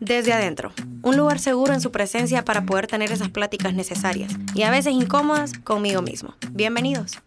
Desde adentro, un lugar seguro en su presencia para poder tener esas pláticas necesarias y a veces incómodas conmigo mismo. Bienvenidos.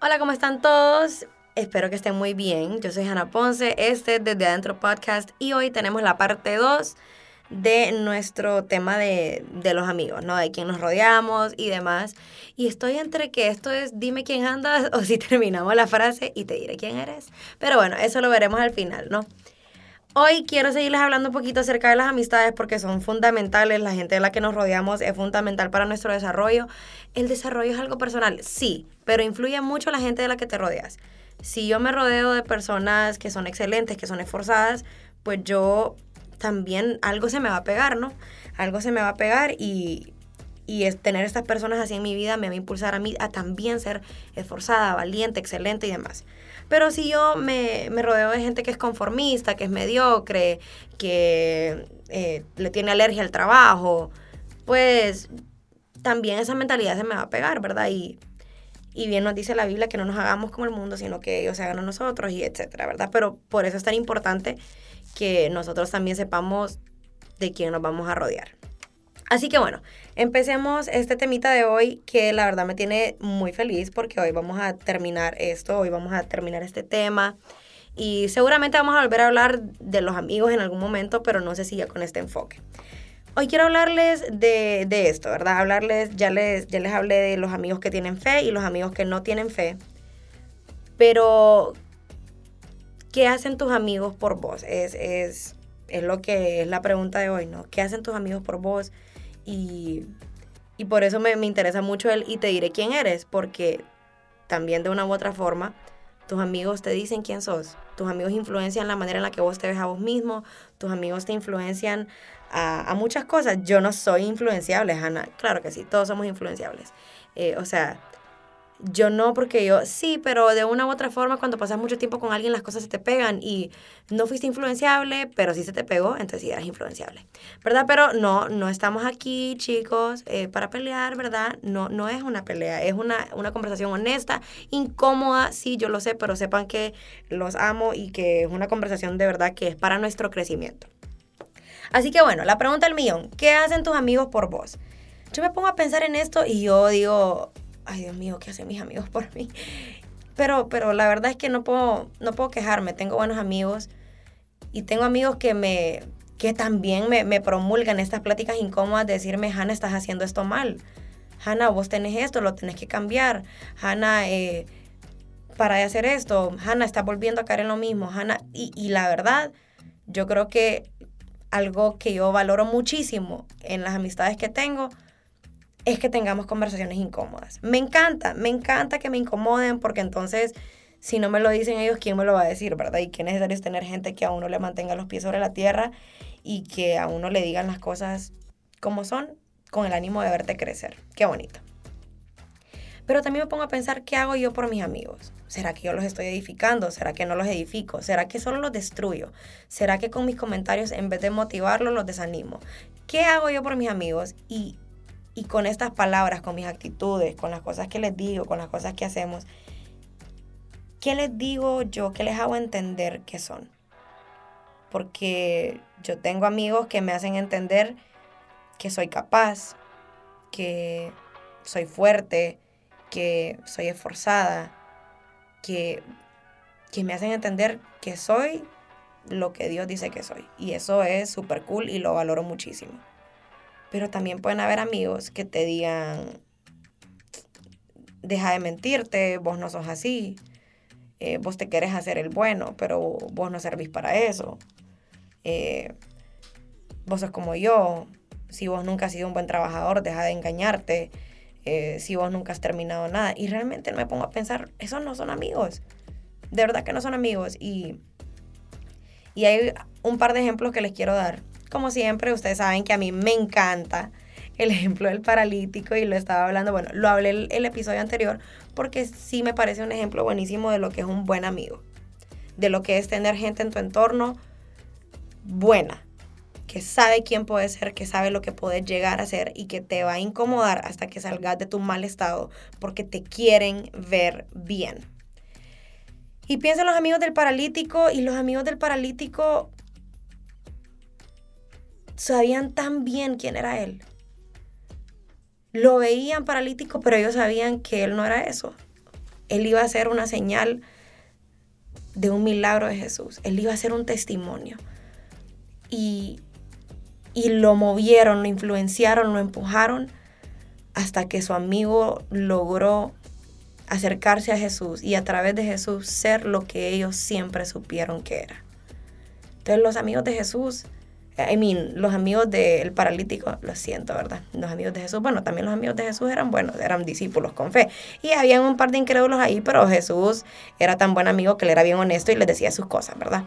Hola, ¿cómo están todos? Espero que estén muy bien. Yo soy Hanna Ponce, este es Desde Adentro Podcast y hoy tenemos la parte 2 de nuestro tema de, de, los amigos, ¿no? De quién nos rodeamos y demás. Y estoy entre que esto es dime quién andas o si terminamos la frase y te diré quién eres. Pero bueno, eso lo veremos al final, ¿no? Hoy quiero seguirles hablando un poquito acerca de las amistades porque son fundamentales, la gente de la que nos rodeamos es fundamental para nuestro desarrollo. El desarrollo es algo personal, sí, pero influye mucho la gente de la que te rodeas. Si yo me rodeo de personas que son excelentes, que son esforzadas, pues yo también algo se me va a pegar, ¿no? Algo se me va a pegar y, y es, tener estas personas así en mi vida me va a impulsar a mí a también ser esforzada, valiente, excelente y demás. Pero si yo me, me rodeo de gente que es conformista, que es mediocre, que eh, le tiene alergia al trabajo, pues también esa mentalidad se me va a pegar, ¿verdad? Y, y bien nos dice la Biblia que no nos hagamos como el mundo, sino que ellos se hagan a nosotros y etcétera, ¿verdad? Pero por eso es tan importante que nosotros también sepamos de quién nos vamos a rodear. Así que bueno, empecemos este temita de hoy que la verdad me tiene muy feliz porque hoy vamos a terminar esto, hoy vamos a terminar este tema y seguramente vamos a volver a hablar de los amigos en algún momento, pero no sé si ya con este enfoque. Hoy quiero hablarles de, de esto, ¿verdad? Hablarles, ya les, ya les hablé de los amigos que tienen fe y los amigos que no tienen fe, pero ¿qué hacen tus amigos por vos? Es, es, es lo que es la pregunta de hoy, ¿no? ¿Qué hacen tus amigos por vos? Y, y por eso me, me, interesa mucho el y te diré quién eres, porque también de una u otra forma, tus amigos te dicen quién sos. Tus amigos influencian la manera en la que vos te ves a vos mismo. Tus amigos te influencian a, a muchas cosas. Yo no soy influenciable, Ana. Claro que sí, todos somos influenciables. Eh, o sea, yo no, porque yo sí, pero de una u otra forma, cuando pasas mucho tiempo con alguien, las cosas se te pegan y no fuiste influenciable, pero sí se te pegó, entonces sí eras influenciable, ¿verdad? Pero no, no estamos aquí, chicos, eh, para pelear, ¿verdad? No, no es una pelea, es una, una conversación honesta, incómoda, sí, yo lo sé, pero sepan que los amo y que es una conversación de verdad que es para nuestro crecimiento. Así que bueno, la pregunta del millón, ¿qué hacen tus amigos por vos? Yo me pongo a pensar en esto y yo digo, ay Dios mío, ¿qué hacen mis amigos por mí? Pero, pero la verdad es que no puedo, no puedo quejarme, tengo buenos amigos y tengo amigos que me que también me, me promulgan estas pláticas incómodas de decirme, Hanna, estás haciendo esto mal. Hanna, vos tenés esto, lo tenés que cambiar. Hanna, eh, para de hacer esto. Hanna, estás volviendo a caer en lo mismo. Hanna, y, y la verdad, yo creo que algo que yo valoro muchísimo en las amistades que tengo es que tengamos conversaciones incómodas. Me encanta, me encanta que me incomoden porque entonces si no me lo dicen ellos, ¿quién me lo va a decir, verdad? Y qué necesario es tener gente que a uno le mantenga los pies sobre la tierra y que a uno le digan las cosas como son con el ánimo de verte crecer. Qué bonito. Pero también me pongo a pensar, ¿qué hago yo por mis amigos? ¿Será que yo los estoy edificando? ¿Será que no los edifico? ¿Será que solo los destruyo? ¿Será que con mis comentarios, en vez de motivarlos, los desanimo? ¿Qué hago yo por mis amigos? Y y con estas palabras, con mis actitudes, con las cosas que les digo, con las cosas que hacemos, ¿qué les digo yo? ¿Qué les hago entender que son? Porque yo tengo amigos que me hacen entender que soy capaz, que soy fuerte, que soy esforzada, que, que me hacen entender que soy lo que Dios dice que soy. Y eso es súper cool y lo valoro muchísimo. Pero también pueden haber amigos que te digan, deja de mentirte, vos no sos así, eh, vos te querés hacer el bueno, pero vos no servís para eso. Eh, vos sos como yo, si vos nunca has sido un buen trabajador, deja de engañarte, eh, si vos nunca has terminado nada. Y realmente me pongo a pensar, esos no son amigos, de verdad que no son amigos. Y, y hay un par de ejemplos que les quiero dar como siempre, ustedes saben que a mí me encanta el ejemplo del paralítico y lo estaba hablando, bueno, lo hablé el, el episodio anterior porque sí me parece un ejemplo buenísimo de lo que es un buen amigo, de lo que es tener gente en tu entorno buena, que sabe quién puede ser, que sabe lo que puedes llegar a ser y que te va a incomodar hasta que salgas de tu mal estado porque te quieren ver bien. Y piensa en los amigos del paralítico y los amigos del paralítico sabían tan bien quién era él. Lo veían paralítico, pero ellos sabían que él no era eso. Él iba a ser una señal de un milagro de Jesús. Él iba a ser un testimonio. Y, y lo movieron, lo influenciaron, lo empujaron hasta que su amigo logró acercarse a Jesús y a través de Jesús ser lo que ellos siempre supieron que era. Entonces los amigos de Jesús I mean, los amigos del paralítico, lo siento, ¿verdad? Los amigos de Jesús, bueno, también los amigos de Jesús eran buenos, eran discípulos con fe. Y habían un par de incrédulos ahí, pero Jesús era tan buen amigo que él era bien honesto y les decía sus cosas, ¿verdad?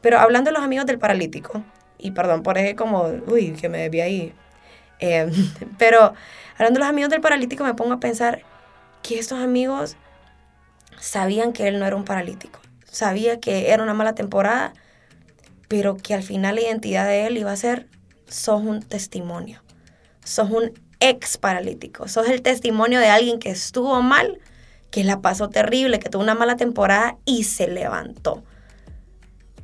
Pero hablando de los amigos del paralítico, y perdón por ese como, uy, que me debía ahí. Eh, pero hablando de los amigos del paralítico, me pongo a pensar que estos amigos sabían que él no era un paralítico. Sabía que era una mala temporada pero que al final la identidad de él iba a ser, sos un testimonio, sos un ex paralítico, sos el testimonio de alguien que estuvo mal, que la pasó terrible, que tuvo una mala temporada y se levantó.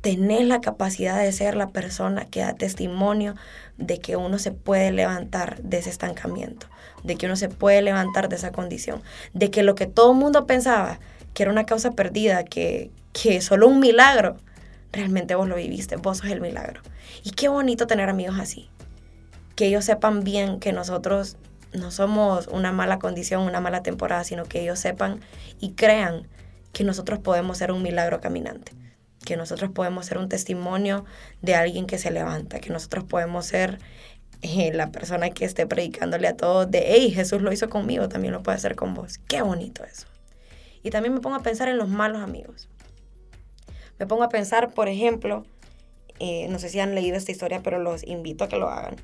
Tenés la capacidad de ser la persona que da testimonio de que uno se puede levantar de ese estancamiento, de que uno se puede levantar de esa condición, de que lo que todo el mundo pensaba que era una causa perdida, que, que solo un milagro, realmente vos lo viviste, vos sos el milagro. Y qué bonito tener amigos así, que ellos sepan bien que nosotros no somos una mala condición, una mala temporada, sino que ellos sepan y crean que nosotros podemos ser un milagro caminante, que nosotros podemos ser un testimonio de alguien que se levanta, que nosotros podemos ser eh, la persona que esté predicándole a todos de, hey, Jesús lo hizo conmigo, también lo puede hacer con vos. Qué bonito eso. Y también me pongo a pensar en los malos amigos. Me pongo a pensar, por ejemplo, eh, no sé si han leído esta historia, pero los invito a que lo hagan.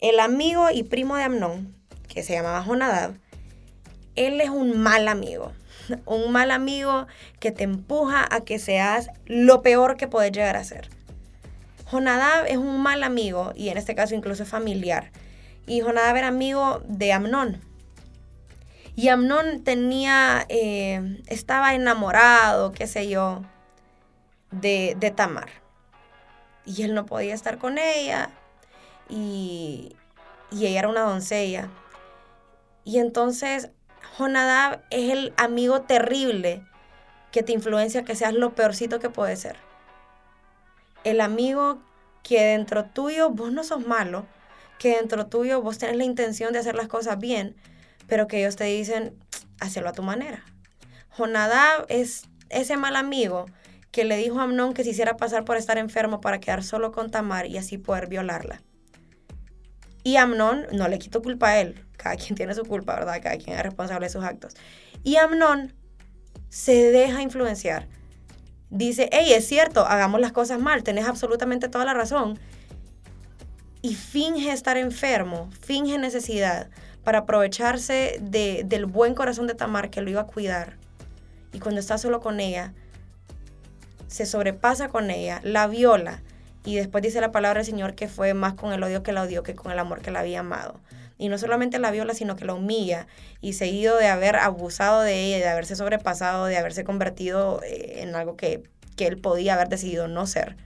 El amigo y primo de Amnón, que se llamaba Jonadab, él es un mal amigo. Un mal amigo que te empuja a que seas lo peor que puedes llegar a ser. Jonadab es un mal amigo, y en este caso incluso familiar. Y Jonadab era amigo de Amnón. Y Amnón tenía, eh, estaba enamorado, qué sé yo, de, Tamar. Y él no podía estar con ella. Y, y ella era una doncella. Y entonces Jonadab es el amigo terrible que te influencia que seas lo peorcito que puede ser. El amigo que dentro tuyo vos no sos malo, que dentro tuyo vos tenés la intención de hacer las cosas bien, pero que ellos te dicen, hazlo a tu manera. Jonadab es ese mal amigo que le dijo a Amnón que se hiciera pasar por estar enfermo para quedar solo con Tamar y así poder violarla. Y Amnón no le quitó culpa a él, cada quien tiene su culpa, ¿verdad? Cada quien es responsable de sus actos. Y Amnón se deja influenciar. Dice, hey, es cierto, hagamos las cosas mal, tenés absolutamente toda la razón. Y finge estar enfermo, finge necesidad para aprovecharse del buen corazón de Tamar que lo iba a cuidar. Y cuando está solo con ella, se sobrepasa con ella, la viola y después dice la palabra del Señor que fue más con el odio que la odió que con el amor que la había amado. Y no solamente la viola, sino que la humilla y seguido de haber abusado de ella, de haberse sobrepasado, de haberse convertido eh, en algo que, que él podía haber decidido no ser.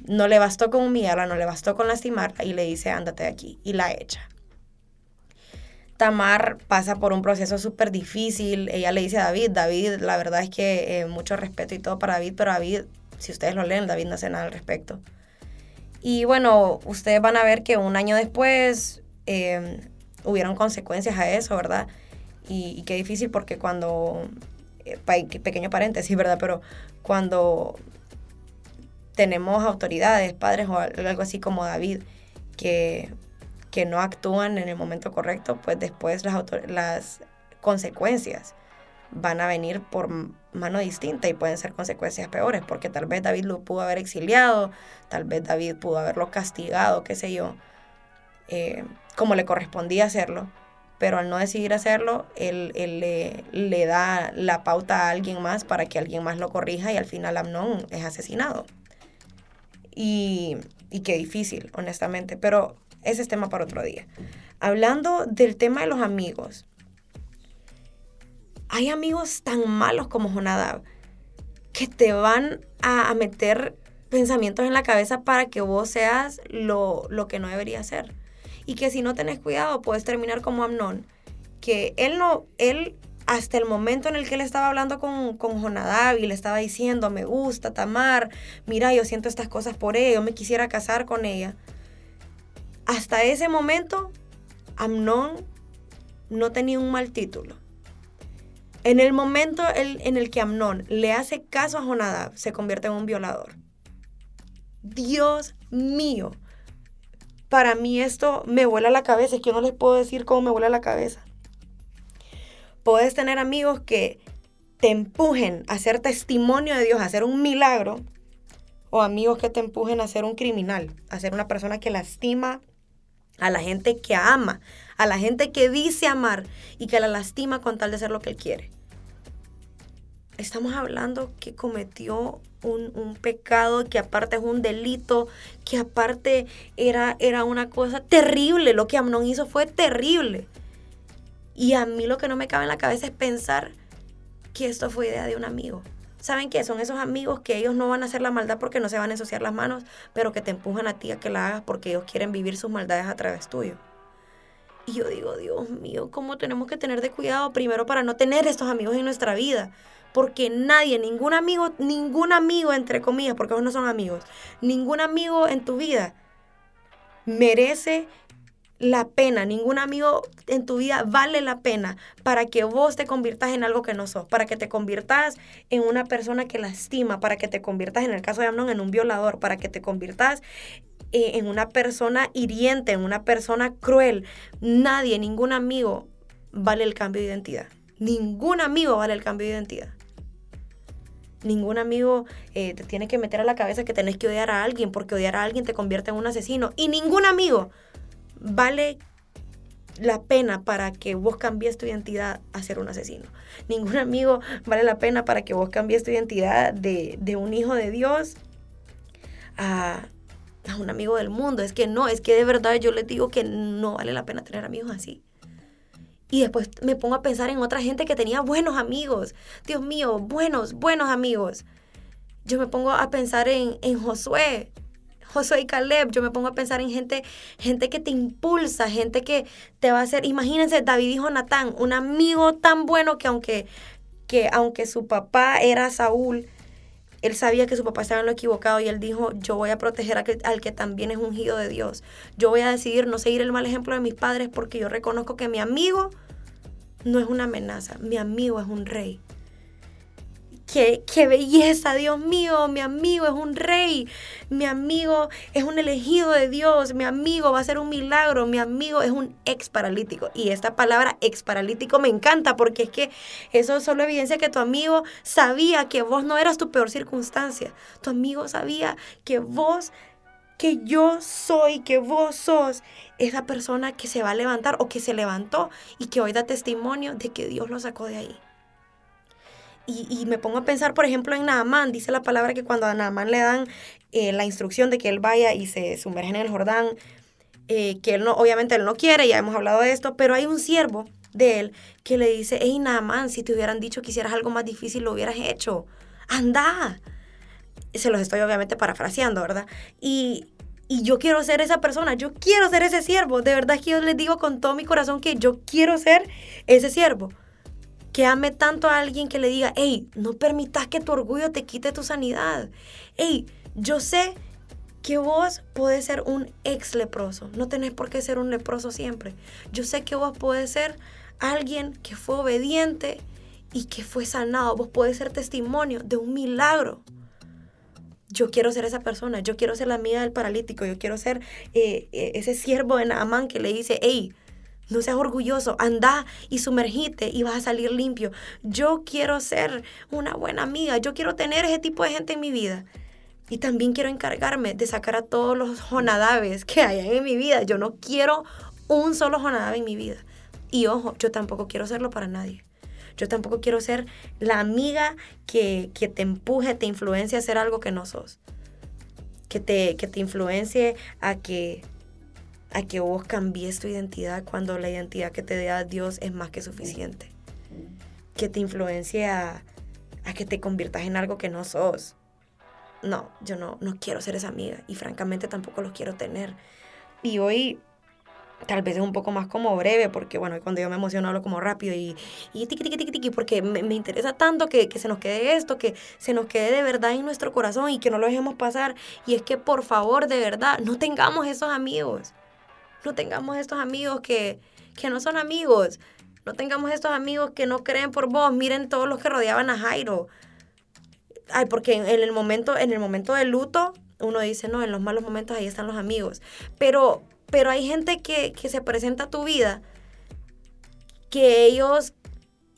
No le bastó con humillarla, no le bastó con lastimarla y le dice, ándate de aquí. Y la echa. Tamar pasa por un proceso súper difícil. Ella le dice a David, David, la verdad es que eh, mucho respeto y todo para David, pero David, si ustedes lo leen, David no hace nada al respecto. Y bueno, ustedes van a ver que un año después em, hubieron consecuencias a eso, ¿verdad? Y, qué difícil porque cuando, eh, pequeño paréntesis, ¿verdad? Pero cuando tenemos autoridades, padres o algo así como David, que que no actúan en el momento correcto, pues después las, las consecuencias van a venir por mano distinta y pueden ser consecuencias peores, porque tal vez David lo pudo haber exiliado, tal vez David pudo haberlo castigado, qué sé yo, eh, como le correspondía hacerlo, pero al no decidir hacerlo, él, le, le, da la pauta a alguien más para que alguien más lo corrija y al final Amnón es asesinado. Y, y qué difícil, honestamente, pero ese es tema para otro día. Hablando del tema de los amigos, hay amigos tan malos como Jonadab que te van a, meter pensamientos en la cabeza para que vos seas lo, lo que no debería ser. Y que si no tenés cuidado puedes terminar como Amnón, que él no, él hasta el momento en el que él estaba hablando con, con Jonadab y le estaba diciendo, me gusta Tamar, mira, yo siento estas cosas por ella, yo me quisiera casar con ella. Hasta ese momento, Amnón no tenía un mal título. En el momento en el que Amnón le hace caso a Jonadab, se convierte en un violador. Dios mío. Para mí esto me vuela la cabeza. Es que no les puedo decir cómo me vuela la cabeza. Puedes tener amigos que te empujen a ser testimonio de Dios, a hacer un milagro. O amigos que te empujen a ser un criminal, a ser una persona que lastima a la gente que ama, a la gente que dice amar y que la lastima con tal de ser lo que él quiere. Estamos hablando que cometió un, pecado, que aparte es un delito, que aparte era, era una cosa terrible. Lo que Amnón hizo fue terrible. Y a mí lo que no me cabe en la cabeza es pensar que esto fue idea de un amigo. ¿Saben qué? Son esos amigos que ellos no van a hacer la maldad porque no se van a ensuciar las manos, pero que te empujan a ti a que la hagas porque ellos quieren vivir sus maldades a través tuyo. Y yo digo, Dios mío, ¿cómo tenemos que tener de cuidado primero para no tener estos amigos en nuestra vida? Porque nadie, ningún amigo, ningún amigo, entre comillas, porque ellos no son amigos, ningún amigo en tu vida merece la pena, ningún amigo en tu vida vale la pena para que vos te conviertas en algo que no sos, para que te conviertas en una persona que lastima, para que te conviertas, en el caso de Amnon, en un violador, para que te conviertas eh, en una persona hiriente, en una persona cruel. Nadie, ningún amigo vale el cambio de identidad. Ningún amigo vale el cambio de identidad. Ningún amigo eh, te tiene que meter a la cabeza que tenés que odiar a alguien porque odiar a alguien te convierte en un asesino. Y ningún amigo vale la pena para que vos cambies tu identidad a ser un asesino. Ningún amigo vale la pena para que vos cambies tu identidad de, un hijo de Dios a, a, un amigo del mundo. Es que no, es que de verdad yo les digo que no vale la pena tener amigos así. Y después me pongo a pensar en otra gente que tenía buenos amigos. Dios mío, buenos, buenos amigos. Yo me pongo a pensar en, en Josué. Josué y Caleb, yo me pongo a pensar en gente, gente que te impulsa, gente que te va a hacer, imagínense David y Jonatán, un amigo tan bueno que aunque, que aunque su papá era Saúl, él sabía que su papá estaba en lo equivocado y él dijo, yo voy a proteger al que también es ungido de Dios. Yo voy a decidir no seguir el mal ejemplo de mis padres porque yo reconozco que mi amigo no es una amenaza, mi amigo es un rey. Qué, belleza, Dios mío, mi amigo es un rey, mi amigo es un elegido de Dios, mi amigo va a ser un milagro, mi amigo es un ex paralítico. Y esta palabra ex paralítico me encanta porque es que eso solo evidencia que tu amigo sabía que vos no eras tu peor circunstancia. Tu amigo sabía que vos, que yo soy, que vos sos esa persona que se va a levantar o que se levantó y que hoy da testimonio de que Dios lo sacó de ahí. Y, me pongo a pensar, por ejemplo, en Naamán. Dice la palabra que cuando a Naamán le dan eh, la instrucción de que él vaya y se sumerge en el Jordán, eh, que él no, obviamente él no quiere, ya hemos hablado de esto, pero hay un siervo de él que le dice, hey Naamán, si te hubieran dicho que hicieras algo más difícil, lo hubieras hecho. Anda. Se los estoy obviamente parafraseando, ¿verdad? Y, y yo quiero ser esa persona, yo quiero ser ese siervo. De verdad que yo les digo con todo mi corazón que yo quiero ser ese siervo que ame tanto a alguien que le diga, hey, no permitas que tu orgullo te quite tu sanidad. Hey, yo sé que vos podés ser un ex leproso, no tenés por qué ser un leproso siempre. Yo sé que vos podés ser alguien que fue obediente y que fue sanado. Vos podés ser testimonio de un milagro. Yo quiero ser esa persona, yo quiero ser la amiga del paralítico, yo quiero ser eh, eh, ese siervo de Naamán que le dice, hey, no seas orgulloso, anda y sumergite y vas a salir limpio. Yo quiero ser una buena amiga, yo quiero tener ese tipo de gente en mi vida. Y también quiero encargarme de sacar a todos los jonadaves que hayan en mi vida. Yo no quiero un solo jonadave en mi vida. Y ojo, yo tampoco quiero serlo para nadie. Yo tampoco quiero ser la amiga que, que te empuje, te influencie a hacer algo que no sos. Que te, que te influencie a que a que vos cambies tu identidad cuando la identidad que te da Dios es más que suficiente. que te influencie a, que te conviertas en algo que no sos. No, yo no, no quiero ser esa amiga y francamente tampoco los quiero tener. Y hoy tal vez es un poco más como breve, porque bueno, cuando yo me emociono hablo como rápido y, y tiqui, tiqui, tiqui, tiqui, porque me, me interesa tanto que, que, se nos quede esto, que se nos quede de verdad en nuestro corazón y que no lo dejemos pasar. Y es que por favor, de verdad, no tengamos esos amigos. No tengamos estos amigos que, que no son amigos. No tengamos estos amigos que no creen por vos. Miren todos los que rodeaban a Jairo. Ay, porque en el momento, en el momento del luto, uno dice, no, en los malos momentos ahí están los amigos. Pero pero hay gente que, se presenta a tu vida que ellos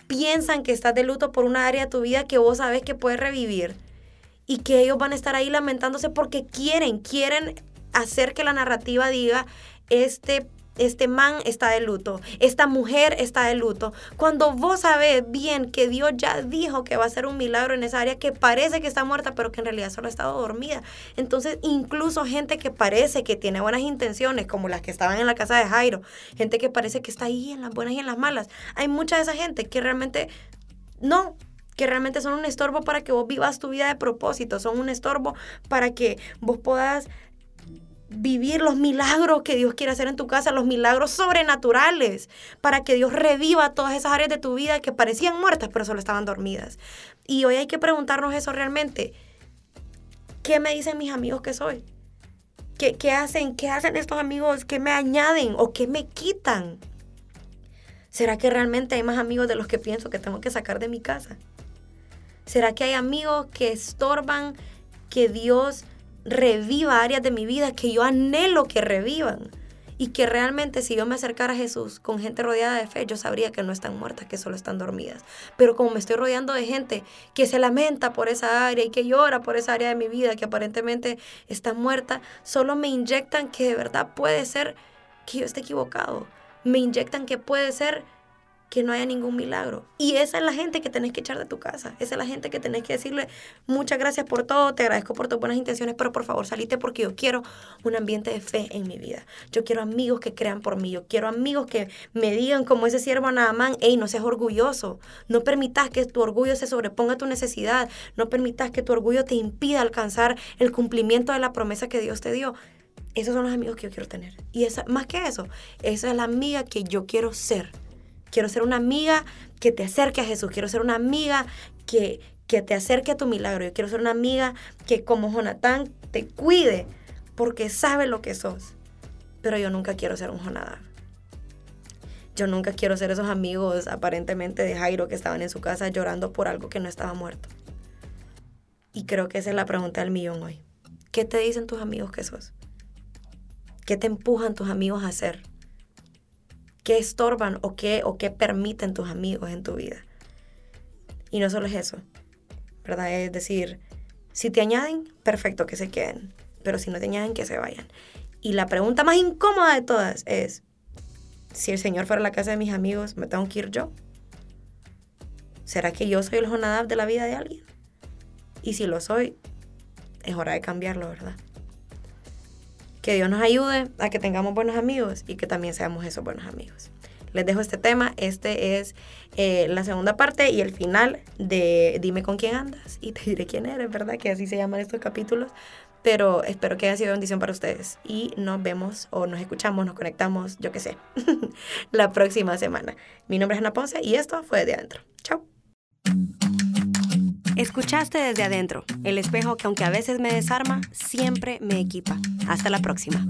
piensan que estás de luto por una área de tu vida que vos sabes que puedes revivir y que ellos van a estar ahí lamentándose porque quieren, quieren hacer que la narrativa diga, este este man está de luto, esta mujer está de luto. Cuando vos sabes bien que Dios ya dijo que va a ser un milagro en esa área que parece que está muerta, pero que en realidad solo ha estado dormida. Entonces, incluso gente que parece que tiene buenas intenciones, como las que estaban en la casa de Jairo, gente que parece que está ahí en las buenas y en las malas, hay mucha de esa gente que realmente no, que realmente son un estorbo para que vos vivas tu vida de propósito, son un estorbo para que vos puedas vivir los milagros que Dios quiere hacer en tu casa, los milagros sobrenaturales, para que Dios reviva todas esas áreas de tu vida que parecían muertas, pero solo estaban dormidas. Y hoy hay que preguntarnos eso realmente. ¿Qué me dicen mis amigos que soy? ¿Qué, qué hacen? ¿Qué hacen estos amigos? ¿Qué me añaden o qué me quitan? ¿Será que realmente hay más amigos de los que pienso que tengo que sacar de mi casa? ¿Será que hay amigos que estorban que Dios reviva áreas de mi vida que yo anhelo que revivan. Y que realmente si yo me acercara a Jesús con gente rodeada de fe, yo sabría que no están muertas, que solo están dormidas. Pero como me estoy rodeando de gente que se lamenta por esa área y que llora por esa área de mi vida que aparentemente está muerta, solo me inyectan que de verdad puede ser que yo esté equivocado. Me inyectan que puede ser que no haya ningún milagro. Y esa es la gente que tenés que echar de tu casa. Esa es la gente que tenés que decirle muchas gracias por todo, te agradezco por tus buenas intenciones, pero por favor salite porque yo quiero un ambiente de fe en mi vida. Yo quiero amigos que crean por mí. Yo quiero amigos que me digan como ese siervo Naamán, hey, no seas orgulloso. No permitas que tu orgullo se sobreponga a tu necesidad. No permitas que tu orgullo te impida alcanzar el cumplimiento de la promesa que Dios te dio. Esos son los amigos que yo quiero tener. Y esa, más que eso, esa es la amiga que yo quiero ser Quiero ser una amiga que te acerque a Jesús. Quiero ser una amiga que, que te acerque a tu milagro. Yo quiero ser una amiga que como Jonatán te cuide porque sabe lo que sos. Pero yo nunca quiero ser un Jonadab. Yo nunca quiero ser esos amigos aparentemente de Jairo que estaban en su casa llorando por algo que no estaba muerto. Y creo que esa es la pregunta del millón hoy. ¿Qué te dicen tus amigos que sos? ¿Qué te empujan tus amigos a hacer? Qué estorban o qué, o qué permiten tus amigos en tu vida. Y no solo es eso, ¿verdad? Es decir, si te añaden, perfecto, que se queden, pero si no te añaden, que se vayan. Y la pregunta más incómoda de todas es, si el Señor fuera a la casa de mis amigos, ¿me tengo que ir yo? ¿Será que yo soy el Jonadab de la vida de alguien? Y si lo soy, es hora de cambiarlo, ¿verdad? Que Dios nos ayude a que tengamos buenos amigos y que también seamos esos buenos amigos. Les dejo este tema. Este es eh, la segunda parte y el final de Dime con quién andas y te diré quién eres, ¿verdad? Que así se llaman estos capítulos. Pero espero que haya sido bendición para ustedes. Y nos vemos o nos escuchamos, nos conectamos, yo qué sé, la próxima semana. Mi nombre es Ana Ponce y esto fue de adentro. Chao. Escuchaste desde adentro, el espejo que aunque a veces me desarma, siempre me equipa. Hasta la próxima.